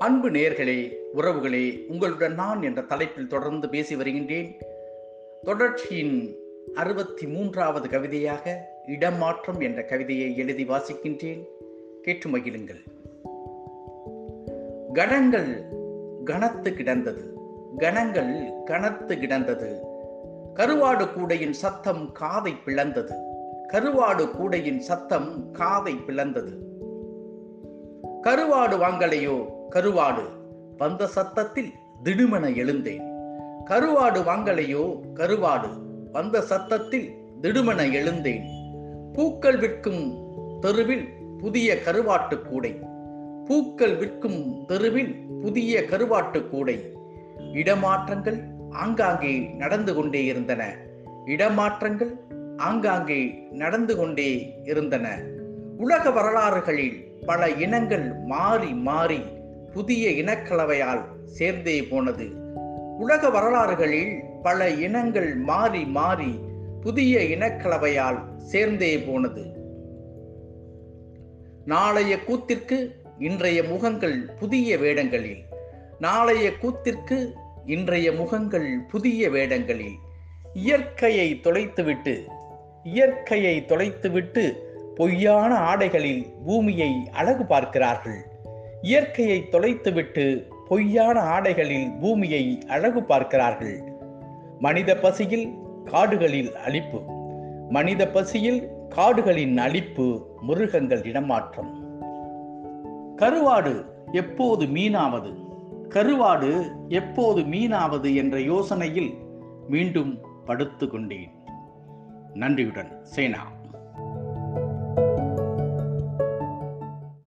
அன்பு நேர்களே உறவுகளே உங்களுடன் நான் என்ற தலைப்பில் தொடர்ந்து பேசி வருகின்றேன். தொடர்ச்சியின் அறுபத்தி மூன்றாவது கவிதையாக இடமாற்றம் என்ற கவிதையை எழுதி வாசிக்கின்றேன். கேட்டு மகிழுங்கள். கணங்கள் கனத்து கிடந்தது. கணங்கள் கனத்து கிடந்தது. கருவாடு கூடையின் சத்தம் காதை பிளந்தது. கருவாடு கூடையின் சத்தம் காதை பிளந்தது. கருவாடு வாங்கலையோ? கருவாடு. வந்த சத்தத்தில் திடுமென எழுந்தேன். கருவாடு வாங்கலையோ? கருவாடு. வந்த சத்தத்தில் திடுமென எழுந்தேன். பூக்கள் விற்கும் தெருவில் புதிய கருவாட்டு கூடை. பூக்கள் விற்கும் தெருவில் புதிய கருவாட்டு கூடை. இடமாற்றங்கள் ஆங்காங்கே நடந்து கொண்டே இருந்தன. இடமாற்றங்கள் ஆங்காங்கே நடந்து கொண்டே இருந்தன. உலக வரலாறுகளில் பல இனங்கள் மாறி மாறி புதிய இனக்கலவையால் சேர்ந்தே போனது. உலக வரலாறுகளில் பல இனங்கள் மாறி மாறி புதிய இனக்கலவையால் சேர்ந்தே போனது. நாளைய கூத்திற்கு இன்றைய முகங்கள் புதிய வேடங்களில். நாளைய கூத்திற்கு இன்றைய முகங்கள் புதிய வேடங்களில். இயற்கையை தொலைத்துவிட்டு இயற்கையை தொலைத்துவிட்டு பொய்யான ஆடைகளில் பூமியை அழகு பார்க்கிறார்கள். இயற்கையை தொலைத்துவிட்டு பொய்யான ஆடைகளில் பூமியை அழகு பார்க்கிறார்கள். மனித பசியில் காடுகளில் அழிப்பு. மனித பசியில் காடுகளின் அழிப்பு மிருகங்கள் இடமாற்றம். கருவாடு எப்போது மீனாவது? கருவாடு எப்போது மீனாவது என்ற யோசனையில் மீண்டும் படுத்து கொண்டேன் நன்றியுடன் சேனா.